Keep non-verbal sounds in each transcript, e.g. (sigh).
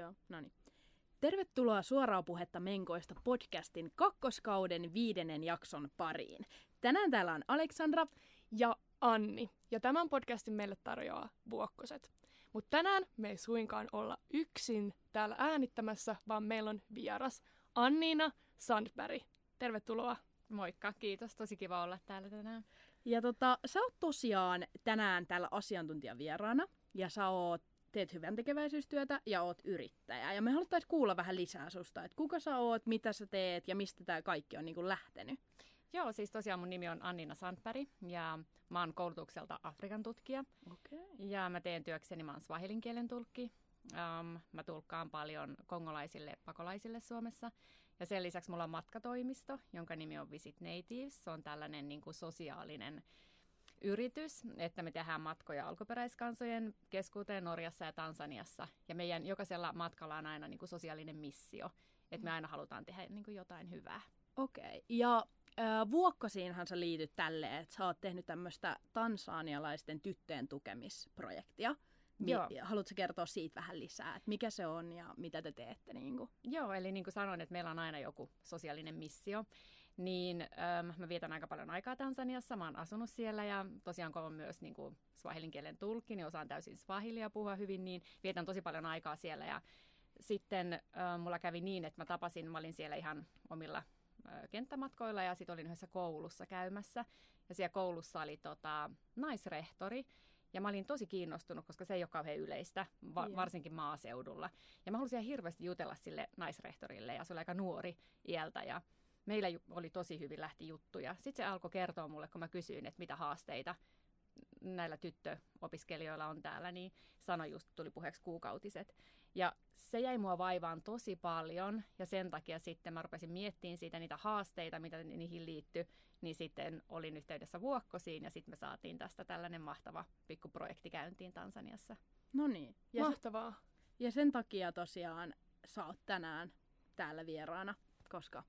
Joo, no niin. Tervetuloa suoraa puhetta Menkoista podcastin kakkoskauden viidennen jakson pariin. Tänään täällä on Aleksandra ja Anni, ja tämän podcastin meille tarjoaa Vuokkoset. Mutta tänään me ei suinkaan olla yksin täällä äänittämässä, vaan meillä on vieras Anniina Sandberg. Tervetuloa. Moikka, kiitos. Tosi kiva olla täällä tänään. Ja tota, sä oot tosiaan tänään täällä asiantuntijavieraana, ja sä oot teet hyvän tekeväisyystyötä ja oot yrittäjä. Ja me haluttaisiin kuulla vähän lisää susta, että kuka sä oot, mitä sä teet ja mistä tämä kaikki on niinku lähtenyt. Joo, siis tosiaan mun nimi on Annina Sandberg ja mä oon koulutukselta Afrikan tutkija. Okay. Ja mä teen työkseni, mä oon swahilin kielen tulkki. Um, mä tulkkaan paljon kongolaisille pakolaisille Suomessa. Ja sen lisäksi mulla on matkatoimisto, jonka nimi on Visit Natives. Se on tällainen niin kuin sosiaalinen yritys, että me tehdään matkoja alkuperäiskansojen keskuuteen Norjassa ja Tansaniassa. Ja meidän jokaisella matkalla on aina niin kuin sosiaalinen missio, että me aina halutaan tehdä niin kuin jotain hyvää. Okei, okay. ja äh, Vuokkosiinhan sä liityt tälle, että sä oot tehnyt tämmöistä tansanialaisten tyttöjen tukemisprojektia. Mi- Joo. Haluatko kertoa siitä vähän lisää, että mikä se on ja mitä te teette? Niin kuin? Joo, eli niin kuin sanoin, että meillä on aina joku sosiaalinen missio, niin ähm, mä vietän aika paljon aikaa Tansaniassa, mä oon asunut siellä ja tosiaan kun on myös niin kuin swahilin kielen tulkki, niin osaan täysin swahilia puhua hyvin, niin vietän tosi paljon aikaa siellä ja sitten äh, mulla kävi niin, että mä tapasin, mä olin siellä ihan omilla kenttämatkoilla ja sitten olin yhdessä koulussa käymässä. Ja siellä koulussa oli tota, naisrehtori, ja mä olin tosi kiinnostunut, koska se ei ole kauhean yleistä, va- yeah. varsinkin maaseudulla. Ja mä halusin hirveästi jutella sille naisrehtorille, ja se oli aika nuori iältä, ja meillä oli tosi hyvin lähti juttuja. Sitten se alkoi kertoa mulle, kun mä kysyin, että mitä haasteita näillä tyttöopiskelijoilla on täällä, niin sanoi just, tuli puheeksi kuukautiset. Ja se jäi mua vaivaan tosi paljon, ja sen takia sitten mä rupesin miettimään siitä niitä haasteita, mitä niihin liittyy, niin sitten olin yhteydessä Vuokkosiin, ja sitten me saatiin tästä tällainen mahtava pikkuprojekti käyntiin Tansaniassa. No niin. Mahtavaa. Ja sen takia tosiaan sä oot tänään täällä vieraana, koska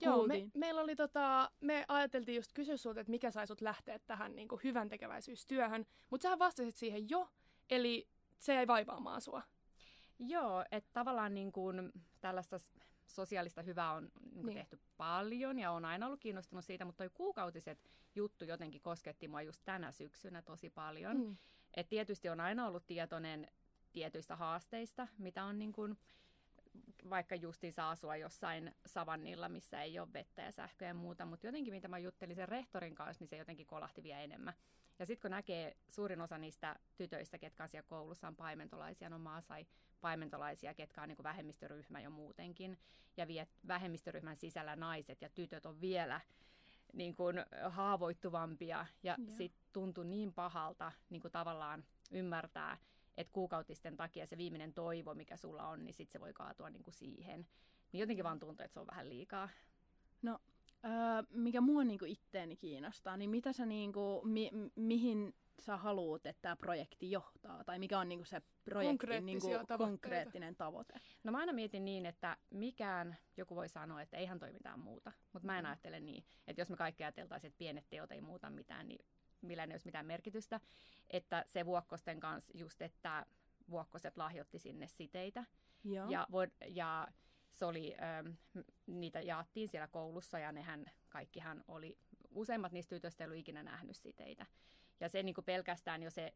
Joo, me, meillä oli tota, me ajateltiin just kysyä sulta, että mikä sai sut lähteä tähän niin kuin hyvän tekeväisyystyöhön, mutta sä vastasit siihen jo, eli se ei vaivaamaan sua. Joo, että tavallaan niin kuin tällaista sosiaalista hyvää on niin kuin niin. tehty paljon ja on aina ollut kiinnostunut siitä, mutta toi kuukautiset juttu jotenkin kosketti mua just tänä syksynä tosi paljon. Mm. Et tietysti on aina ollut tietoinen tietyistä haasteista, mitä on niin kuin, vaikka justiinsa asua jossain savannilla, missä ei ole vettä ja sähköä ja muuta, mutta jotenkin mitä mä juttelin sen rehtorin kanssa, niin se jotenkin kolahti vielä enemmän. Ja sitten kun näkee suurin osa niistä tytöistä, ketkä on siellä koulussa, on paimentolaisia, no maa sai paimentolaisia, ketkä on niin vähemmistöryhmä jo muutenkin, ja vie vähemmistöryhmän sisällä naiset ja tytöt on vielä niin kuin haavoittuvampia, ja sitten tuntui niin pahalta niin kuin tavallaan ymmärtää, että kuukautisten takia se viimeinen toivo, mikä sulla on, niin sitten se voi kaatua niin kuin siihen. Niin jotenkin vaan tuntuu, että se on vähän liikaa. No, öö, mikä mua niin kuin itteeni kiinnostaa, niin mitä sä niin kuin, mi, mihin sä haluat, että tämä projekti johtaa? Tai mikä on niin kuin se projektin niin kuin konkreettinen tavoite? No mä aina mietin niin, että mikään, joku voi sanoa, että eihän toi mitään muuta. Mutta mä en mm. ajattele niin, että jos me kaikki ajateltaisiin, että pienet teot ei muuta mitään, niin millä ei olisi mitään merkitystä. Että se vuokkosten kanssa just, että vuokkoset lahjoitti sinne siteitä. Joo. Ja, ja se oli, ähm, niitä jaettiin siellä koulussa ja nehän kaikkihan oli, useimmat niistä tytöistä ei ollut ikinä nähnyt siteitä. Ja se niin kuin pelkästään jo se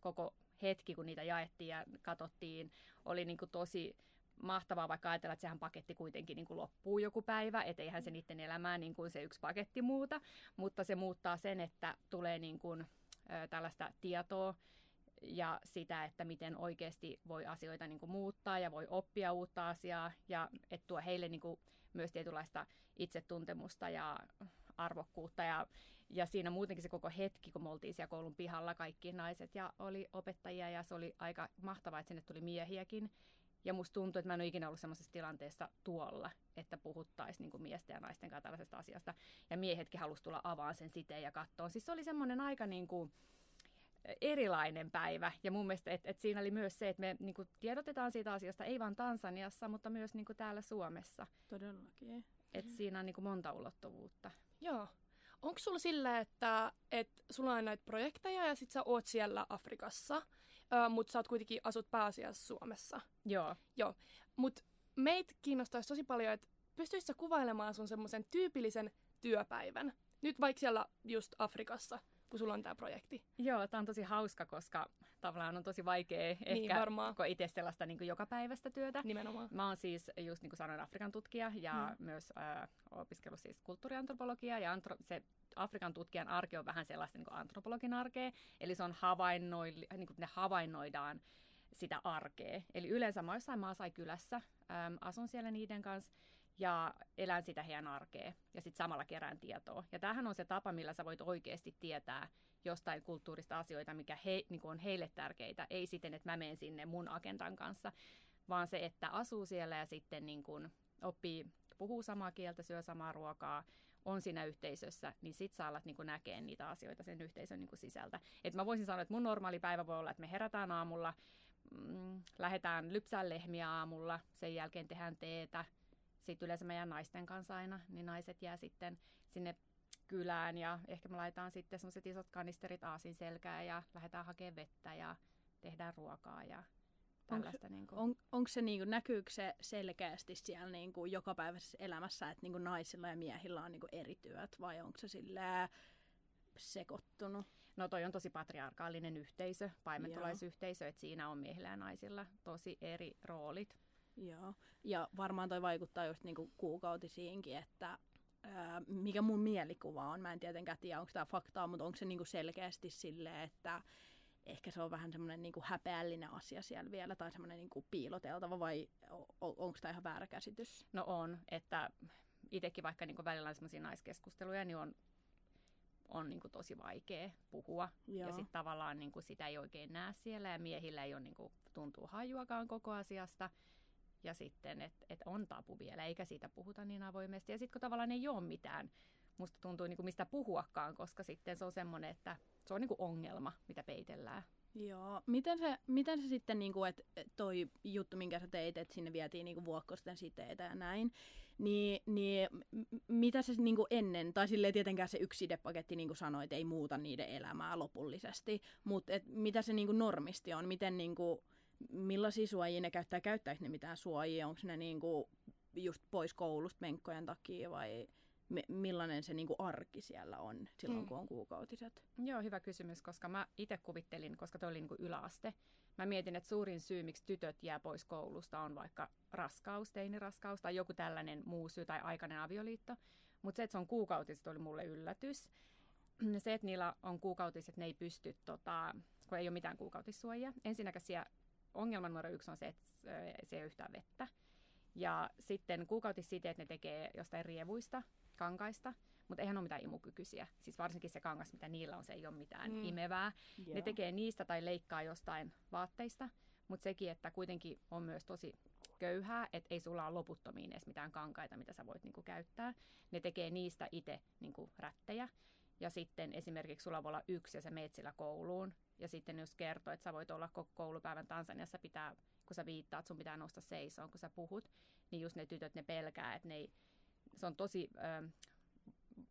koko hetki, kun niitä jaettiin ja katsottiin, oli niin kuin tosi mahtavaa, vaikka ajatella, että sehän paketti kuitenkin niin kuin loppuu joku päivä, että eihän se niiden elämää niin kuin se yksi paketti muuta, mutta se muuttaa sen, että tulee niin kuin, ö, tällaista tietoa ja sitä, että miten oikeasti voi asioita niin kuin muuttaa ja voi oppia uutta asiaa ja että tuo heille niin kuin myös tietynlaista itsetuntemusta ja arvokkuutta ja, ja siinä muutenkin se koko hetki, kun me oltiin siellä koulun pihalla kaikki naiset ja oli opettajia ja se oli aika mahtavaa, että sinne tuli miehiäkin ja musta tuntuu, että mä en ole ikinä ollut sellaisessa tilanteessa tuolla, että puhuttaisiin niin miesten ja naisten kanssa tällaisesta asiasta. Ja miehetkin halusi tulla avaan sen siteen ja katsoa. Siis se oli semmoinen aika niin kuin, erilainen päivä. Ja mun mielestä, että et siinä oli myös se, että me niin kuin, tiedotetaan siitä asiasta, ei vain Tansaniassa, mutta myös niin kuin, täällä Suomessa. Todellakin. Että siinä on niin kuin, monta ulottuvuutta. Joo. Onko sulla sillä, että, että sulla on näitä projekteja ja sit sä oot siellä Afrikassa, ö, mutta sä oot kuitenkin asut pääasiassa Suomessa. Joo. Mutta meitä kiinnostaisi tosi paljon, että pystyisit sä kuvailemaan sun semmoisen tyypillisen työpäivän? Nyt vaikka siellä just Afrikassa, kun sulla on tämä projekti. Joo, tämä on tosi hauska, koska tavallaan on tosi vaikea Niin, ehkä varmaan. koko itse sellaista niin joka päivästä työtä. Nimenomaan. Mä oon siis, just niin kuin sanoin, Afrikan tutkija ja Mm. myös äh, opiskellut siis kulttuuriantropologiaa. Ja antro- se Afrikan tutkijan arki on vähän sellaista niin kuin antropologin arkea. Eli se on havainnoili, niin kuin ne havainnoidaan sitä arkea. Eli yleensä mä jossain maasai kylässä, äm, asun siellä niiden kanssa ja elän sitä heidän arkea ja sitten samalla kerään tietoa. Ja tämähän on se tapa, millä sä voit oikeasti tietää jostain kulttuurista asioita, mikä he, niin on heille tärkeitä. Ei siten, että mä menen sinne mun agendan kanssa, vaan se, että asuu siellä ja sitten niin kuin oppii, puhuu samaa kieltä, syö samaa ruokaa, on siinä yhteisössä, niin sit sä alat niin näkee niitä asioita sen yhteisön niin sisältä. Et mä voisin sanoa, että mun normaali päivä voi olla, että me herätään aamulla, mm, lähdetään lypsään lehmiä aamulla, sen jälkeen tehdään teetä, sitten yleensä meidän naisten kanssa aina, niin naiset jää sitten sinne kylään ja ehkä me laitetaan sitten semmoiset isot kanisterit aasin selkään ja lähdetään hakemaan vettä ja tehdään ruokaa ja tällaista. niin kuin. On, onko se niinku, näkyykö se selkeästi siellä niinku jokapäiväisessä elämässä, että niinku naisilla ja miehillä on niinku eri työt vai onko se sillä sekoittunut? No toi on tosi patriarkaalinen yhteisö, paimentolaisyhteisö, että siinä on miehillä ja naisilla tosi eri roolit. Joo. Ja varmaan toi vaikuttaa just niinku kuukautisiinkin, että ää, mikä mun mielikuva on. Mä en tietenkään tiedä, onko tämä faktaa, mutta onko se niinku selkeästi silleen, että ehkä se on vähän semmoinen niinku häpeällinen asia siellä vielä tai semmoinen niinku piiloteltava vai onko tämä ihan väärä käsitys? No on, että itsekin vaikka niin välillä on sellaisia naiskeskusteluja, niin on, on niin tosi vaikea puhua. Joo. Ja sitten tavallaan niin sitä ei oikein näe siellä ja miehillä ei ole niin tuntuu hajuakaan koko asiasta. Ja sitten, että et on tapu vielä, eikä siitä puhuta niin avoimesti. Ja sitten kun tavallaan ei ole mitään, musta tuntuu niin kuin mistä puhuakaan, koska sitten se on semmoinen, että se on niin kuin ongelma, mitä peitellään. Joo. Miten se, miten se sitten, niinku, että toi juttu, minkä sä teit, että sinne vietiin niinku vuokkosten siteitä ja näin, niin, niin mitä se niinku ennen, tai silleen tietenkään se yksi sidepaketti, niin kuin sanoit, ei muuta niiden elämää lopullisesti, mutta mitä se niinku normisti on, miten niinku, millaisia suojia ne käyttää, käyttääkö ne mitään suojia, onko ne niinku just pois koulusta menkkojen takia vai millainen se niinku arki siellä on silloin, Mm. kun on kuukautiset? Joo, hyvä kysymys, koska mä itse kuvittelin, koska toi oli niin kuin yläaste. Mä mietin, että suurin syy, miksi tytöt jää pois koulusta, on vaikka raskaus, teiniraskaus tai joku tällainen muu syy tai aikainen avioliitto. Mutta se, että se on kuukautiset, oli mulle yllätys. (clears throat) Se, että niillä on kuukautiset, ne ei pysty, tota, kun ei ole mitään kuukautissuojia. Ensinnäkin siellä ongelma numero yksi on se, että se ei ole yhtään vettä. Ja sitten kuukautissiteet ne tekee jostain rievuista, kankaista, mutta eihän ole mitään imukykyisiä. Siis varsinkin se kangas, mitä niillä on, se ei ole mitään Mm. imevää. Joo. Ne tekee niistä tai leikkaa jostain vaatteista, mutta sekin, että kuitenkin on myös tosi köyhää, että ei sulla ole loputtomiin edes mitään kankaita, mitä sä voit niinku käyttää. Ne tekee niistä itse niinku rättejä. Ja sitten esimerkiksi sulla voi olla yksi ja sä meet sillä kouluun. Ja sitten jos kertoo, että sä voit olla koko koulupäivän Tansaniassa, pitää, kun sä viittaat, sun pitää nousta seisoon, kun sä puhut, niin just ne tytöt, ne pelkää, että ne ei, se on tosi, ö,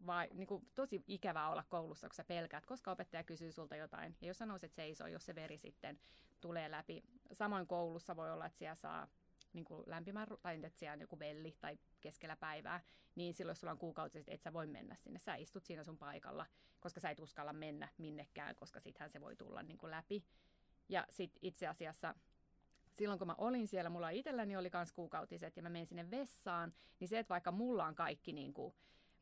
vai, niin kuin, tosi ikävää olla koulussa, kun sä pelkäät, koska opettaja kysyy sulta jotain. Ja jos sä nouset seisoo, jos se veri sitten tulee läpi. Samoin koulussa voi olla, että siellä saa niin kuin lämpimän, tai että siellä on joku velli tai keskellä päivää, niin silloin sulla on kuukautiset, et sä voi mennä sinne. Sä istut siinä sun paikalla, koska sä et uskalla mennä minnekään, koska sittenhän se voi tulla niin kuin läpi. Ja sitten itse asiassa silloin kun mä olin siellä, mulla itselläni oli myös kuukautiset ja mä menin sinne vessaan, niin se, että vaikka mulla on kaikki niin kuin,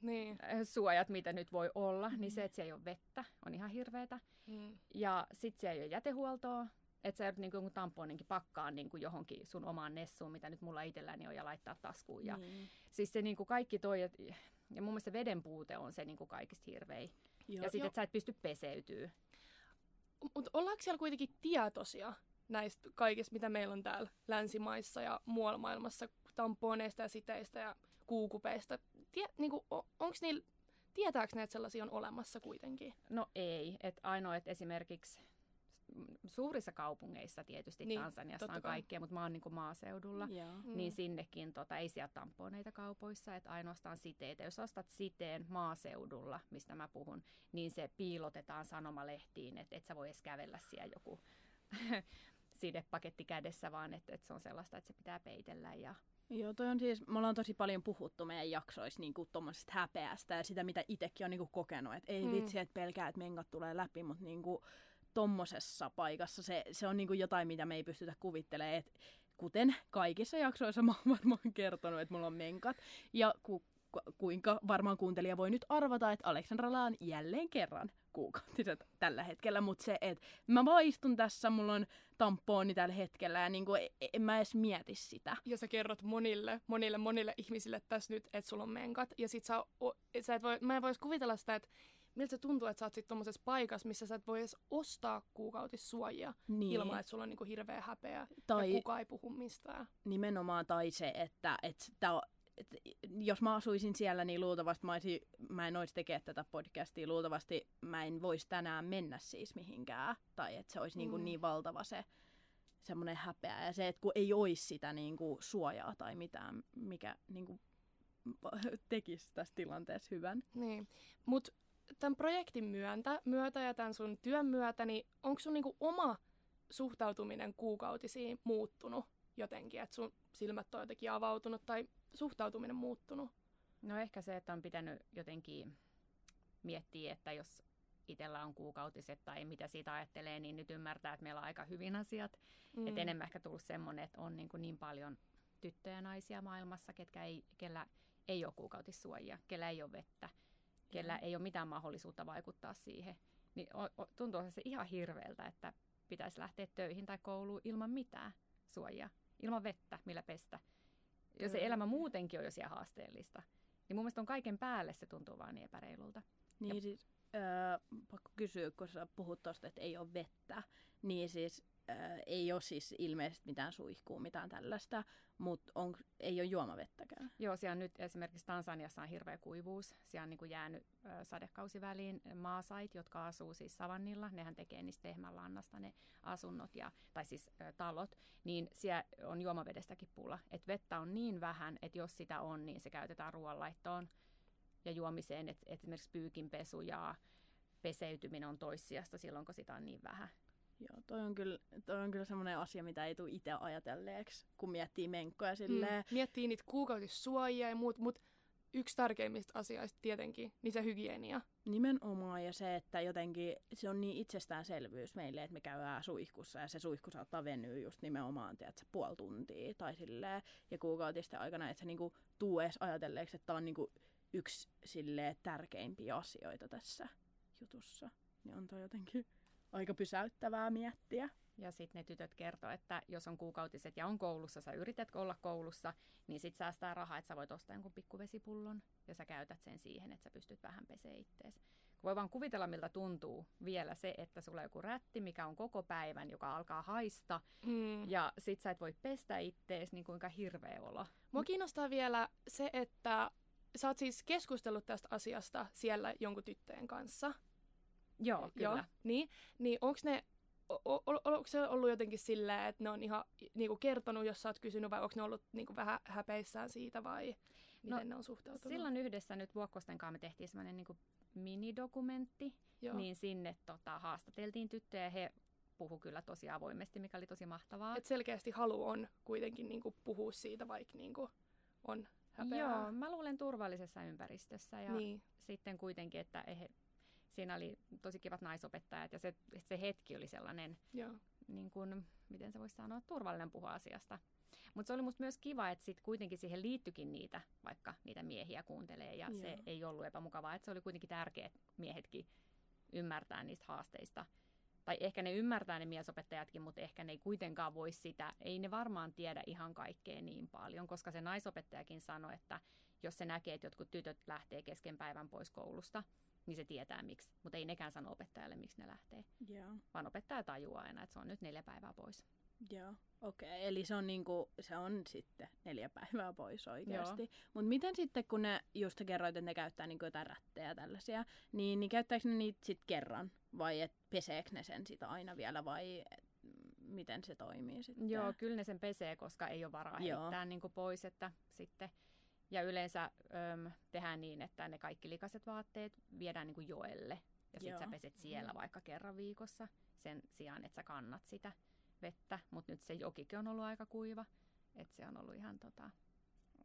Niin. äh, suojat, mitä nyt voi olla, mm-hmm. niin se, että siellä ei ole vettä, on ihan hirveetä. Mm. Ja sit siellä ei ole jätehuoltoa, että sä joudut niin kuin tamponinkin pakkaan niin kuin johonkin sun omaan nessuun, mitä nyt mulla itselläni on, ja laittaa taskuun. Ja Niin. siis se niin kuin kaikki toi, et, ja mun mielestä se veden puute on se niin kuin kaikista hirvein. Joo. Ja sitten, että sä et pysty peseytyy. Mutta ollaanko siellä kuitenkin tietoisia näistä kaikista, mitä meillä on täällä länsimaissa ja muualla maailmassa, tamponeista ja siteistä ja kuukupeista? Tie, niinku, onko niillä, tietääkö ne, että sellaisia on olemassa kuitenkin? No ei, että ainoa, että esimerkiksi suurissa kaupungeissa tietysti Niin, Tansaniassa on kai. kaikkea, mutta mä oon niin kuin maaseudulla. Joo. Mm. Niin sinnekin tota, ei sieltä tamponeita kaupoissa, että ainoastaan siteitä. Jos ostat siteen maaseudulla, mistä mä puhun, niin se piilotetaan sanomalehtiin, että et sä voi edes kävellä siellä joku sidepaketti kädessä, vaan että, että se on sellaista, että se pitää peitellä ja Joo, toi on siis, me ollaan tosi paljon puhuttu meidän jaksoissa niin tuommoisesta häpeästä ja sitä, mitä itsekin on niin kuin, kokenut. Että ei mm. vitsi, että pelkää, että menkat tulee läpi, mutta niin kuin, tommosessa paikassa se, se on niin kuin jotain, mitä me ei pystytä kuvittelemaan. Et, kuten kaikissa jaksoissa mä oon varmaan kertonut, että mulla on menkat. Ja ku, kuinka varmaan kuuntelija voi nyt arvata, että Aleksandralla on jälleen kerran kuukautiset tällä hetkellä, mutta se, että mä vaan istun tässä, mulla on tampooni tällä hetkellä ja niin kuin, e, en mä edes mieti sitä. Ja sä kerrot monille, monille, monille ihmisille tässä nyt, että sulla on menkat. Ja sit sä, sä et voi, mä en vois kuvitella sitä, että miltä se tuntuu, että sä oot sit tommosessa paikassa, missä sä et voi edes ostaa kuukautissuojia niin. ilman, että sulla on niinku hirveä häpeä tai, ja kukaan ei puhu mistään. Nimenomaan tai se, että, että tää et jos mä asuisin siellä, niin luultavasti mä, olisin, mä en olisi tekemään tätä podcastia. Luultavasti mä en voisi tänään mennä siis mihinkään. Tai että se olisi niinku mm. niin, niin valtava se semmoinen häpeä. Ja se, että kun ei olisi sitä niin kuin suojaa tai mitään, mikä (laughs) niin kuin tekisi tässä tilanteessa hyvän. Niin, mutta tämän projektin myöntä, myötä ja tämän sun työn myötä, niin onko sun niinku oma suhtautuminen kuukautisiin muuttunut jotenkin? Että sun silmät on jotenkin avautunut tai suhtautuminen muuttunut? No ehkä se, että on pitänyt jotenkin miettiä, että jos itsellä on kuukautiset tai mitä siitä ajattelee, niin nyt ymmärtää, että meillä on aika hyvin asiat. Mm. Että enemmän ehkä tullut semmoinen, että on niin, kuin niin paljon tyttöjä ja naisia maailmassa, ketkä ei, kellä ei ole kuukautissuojia, kellä ei ole vettä, kellä ei ole mitään mahdollisuutta vaikuttaa siihen. Niin tuntuu se ihan hirveältä, että pitäisi lähteä töihin tai kouluun ilman mitään suojaa, ilman vettä, millä pestä. Ja se elämä muutenkin on jo siellä haasteellista. Niin mun mielestä on kaiken päälle se tuntuu vaan niin epäreilulta. Niin ja... siis, öö, pakko kysyä, kun sä puhut tosta, että ei ole vettä, niin siis äh, ei ole siis ilmeisesti mitään suihkua, mitään tällaista, mutta on, ei ole juomavettäkään. Joo, siellä nyt esimerkiksi Tansaniassa on hirveä kuivuus. Siellä on niin kuin jäänyt äh, sadekausiväliin maasait, jotka asuu siis savannilla. Nehän tekee niistä lehmänlannasta ne asunnot, ja, tai siis äh, talot. Niin siellä on juomavedestäkin pula. Et vettä on niin vähän, että jos sitä on, niin se käytetään ruoanlaittoon ja juomiseen. Et, et esimerkiksi pyykinpesu ja peseytyminen on toissijasta silloin, kun sitä on niin vähän. Joo, toi on kyllä, toi on kyllä semmoinen asia, mitä ei tule itse ajatelleeksi, kun miettii menkkoja silleen. Mm, miettii niitä kuukautissuojia ja muut, mutta yksi tärkeimmistä asioista tietenkin, niin se hygienia. Nimenomaan ja se, että jotenkin se on niin itsestäänselvyys meille, että me käydään suihkussa ja se suihku saattaa venyä just nimenomaan, tiedätkö, puoli tuntia tai silleen. Ja kuukautisten aikana, että se niinku tuu edes ajatelleeksi, että tämä on niinku yksi silleen tärkeimpiä asioita tässä jutussa. Niin on toi jotenkin aika pysäyttävää miettiä. Ja sitten ne tytöt kertoo, että jos on kuukautiset ja on koulussa, sä yrität olla koulussa, niin sit säästää rahaa, että sä voit ostaa jonkun pikkuvesipullon ja sä käytät sen siihen, että sä pystyt vähän pesee ittees. Voi vaan kuvitella, miltä tuntuu vielä se, että sulla on joku rätti, mikä on koko päivän, joka alkaa haista, mm. ja sit sä et voi pestä ittees, niin kuinka hirveä olo. Mua kiinnostaa vielä se, että sä oot siis keskustellut tästä asiasta siellä jonkun tyttöjen kanssa. Joo, kyllä. Joo, niin, niin onko ne onko se ollut jotenkin silleen, että ne on ihan niinku kertonut, jos sä oot kysynyt, vai onko ne ollut niinku vähän häpeissään siitä, vai miten no, ne on suhtautunut? Silloin yhdessä nyt Vuokkosten kanssa me tehtiin semmoinen niinku minidokumentti, Joo. niin sinne tota, haastateltiin tyttöjä, ja he puhu kyllä tosi avoimesti, mikä oli tosi mahtavaa. Et selkeästi halu on kuitenkin niinku puhua siitä, vaikka niinku on häpeää. Joo, mä luulen turvallisessa ympäristössä, ja niin. sitten kuitenkin, että he siinä oli tosi kivat naisopettajat ja se, se hetki oli sellainen, Joo. Niin kuin, miten se voisi sanoa, turvallinen puhua asiasta. Mutta se oli musta myös kiva, että sitten kuitenkin siihen liittyikin niitä, vaikka niitä miehiä kuuntelee ja Joo. se ei ollut epämukavaa. Että se oli kuitenkin tärkeää, että miehetkin ymmärtää niistä haasteista. Tai ehkä ne ymmärtää ne miesopettajatkin, mutta ehkä ne ei kuitenkaan voi sitä. Ei ne varmaan tiedä ihan kaikkea niin paljon, koska se naisopettajakin sanoi, että jos se näkee, että jotkut tytöt lähtee kesken päivän pois koulusta, niin se tietää miksi. Mutta ei nekään sano opettajalle, miksi ne lähtee. Yeah. Vaan opettaja tajuaa aina, että se on nyt neljä päivää pois. Joo, okei. Okay. Eli se on, niinku, se on sitten neljä päivää pois oikeasti. Mutta miten sitten, kun ne just kerroit, että ne käyttää niinku jotain rättejä ja tällaisia, niin, niin käyttääkö ne niitä sitten kerran? Vai et peseekö ne sen sitä aina vielä vai et, miten se toimii sitten? Joo, kyllä ne sen pesee, koska ei ole varaa heittää niinku pois, että sitten ja yleensä öm, tehdään niin, että ne kaikki likaiset vaatteet viedään niin kuin joelle. Ja sitten sä peset siellä mm. vaikka kerran viikossa. sen sijaan, että sä kannat sitä vettä. Mutta nyt se jokikin on ollut aika kuiva, että se on ollut ihan tota...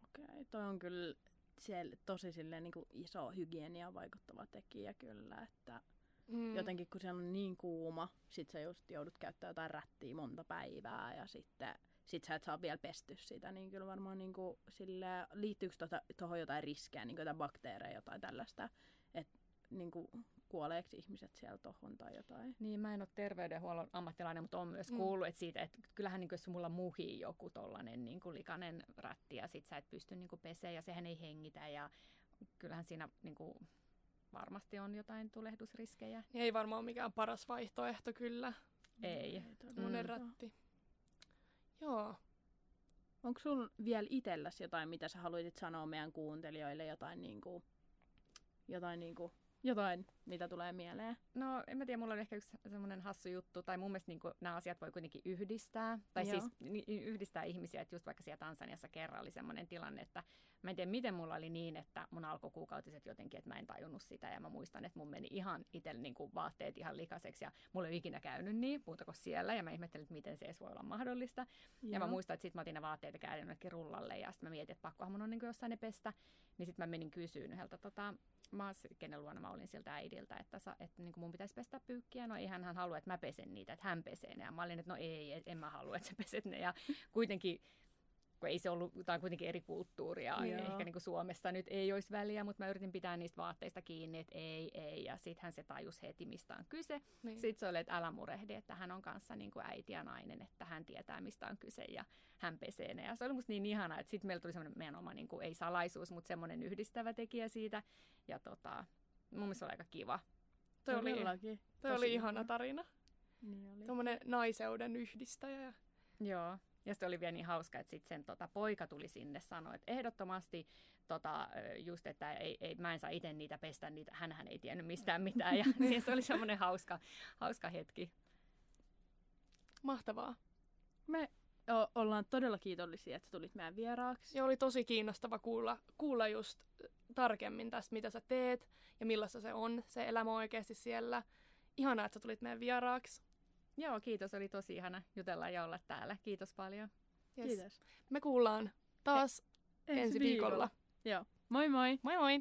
Okei, okay, toi on kyllä siellä tosi silleen, niin kuin iso hygienia vaikuttava tekijä kyllä, että mm. jotenkin kun siellä on niin kuuma, sit sä just joudut käyttämään jotain rättiä monta päivää ja sitten sit sä et saa vielä pesty sitä, niin kyllä varmaan niin kuin, sille, liittyykö tuohon tota, jotain riskejä, niin jotain bakteereja, jotain tällaista, että niin kuin, kuoleeko ihmiset siellä tohon tai jotain. Niin, mä en ole terveydenhuollon ammattilainen, mutta on myös mm. kuullut, että siitä, että kyllähän niin kuin, jos mulla muhii joku tollanen niin kuin likainen rätti ja sit sä et pysty niin kuin pesee ja sehän ei hengitä ja kyllähän siinä niin kuin, varmasti on jotain tulehdusriskejä. Ei varmaan mikään paras vaihtoehto kyllä. Ei. Tämmöinen mm. rätti. Joo. Onko sun vielä itselläsi jotain, mitä sä haluaisit sanoa meidän kuuntelijoille, jotain, niin kuin, jotain niin kuin jotain, mitä tulee mieleen? No, en mä tiedä, mulla on ehkä yksi semmoinen hassu juttu, tai mun mielestä niin kuin, nämä asiat voi kuitenkin yhdistää, tai Joo. siis yhdistää ihmisiä, että just vaikka siellä Tansaniassa kerran oli semmoinen tilanne, että mä en tiedä, miten mulla oli niin, että mun alkukuukautiset jotenkin, että mä en tajunnut sitä, ja mä muistan, että mun meni ihan itsellä niin kuin vaatteet ihan likaseksi, ja mulla ei ikinä käynyt niin, muuta kuin siellä, ja mä ihmettelin, että miten se edes voi olla mahdollista. Joo. Ja mä muistan, että sitten mä otin ne vaatteet käydin rullalle, ja sitten mä mietin, että pakkohan mun on niin kuin jossain ne pestä, niin sitten mä menin kysyyn yhdeltä tota, maassa, kenen luona mä olin siltä äidiltä, että, sa, että niin mun pitäisi pestä pyykkiä. No eihän hän halua, että mä pesen niitä, että hän pesee ne. Ja mä olin, että no ei, en mä halua, että sä peset ne. Ja kuitenkin kun ei se ollut, tämä on kuitenkin eri kulttuuria, Joo. ehkä niin kuin Suomessa nyt ei olisi väliä, mutta mä yritin pitää niistä vaatteista kiinni, että ei, ei, ja sitten se tajus heti, mistä on kyse. Niin. Sitten se oli, että älä murehdi, että hän on kanssa niin kuin äiti ja nainen, että hän tietää, mistä on kyse, ja hän pesee ne. Ja se oli musta niin ihana, että sitten meillä tuli semmoinen meidän oma, niin kuin, ei salaisuus, mutta semmoinen yhdistävä tekijä siitä, ja tota, mun mielestä se oli aika kiva. Toi oli, toi oli ihana tarina. Niin oli. Tuommoinen naiseuden yhdistäjä. Joo. Ja sitten oli vielä niin hauska, että sitten sen tota, poika tuli sinne sanoa, että ehdottomasti tota, just, että ei, ei, mä en saa itse niitä pestä, niitä, hänhän ei tiennyt mistään mitään. Ja siis (laughs) se oli semmoinen hauska, hauska hetki. Mahtavaa. Me o- ollaan todella kiitollisia, että tulit meidän vieraaksi. Ja oli tosi kiinnostava kuulla, kuulla just tarkemmin tästä, mitä sä teet ja millaista se on, se elämä oikeasti siellä. Ihanaa, että sä tulit meidän vieraaksi. Joo, kiitos. Oli tosi ihana jutella ja olla täällä. Kiitos paljon. Yes. Kiitos. Me kuullaan taas e- ensi, viikolla. viikolla. Joo. Moi moi! Moi moi!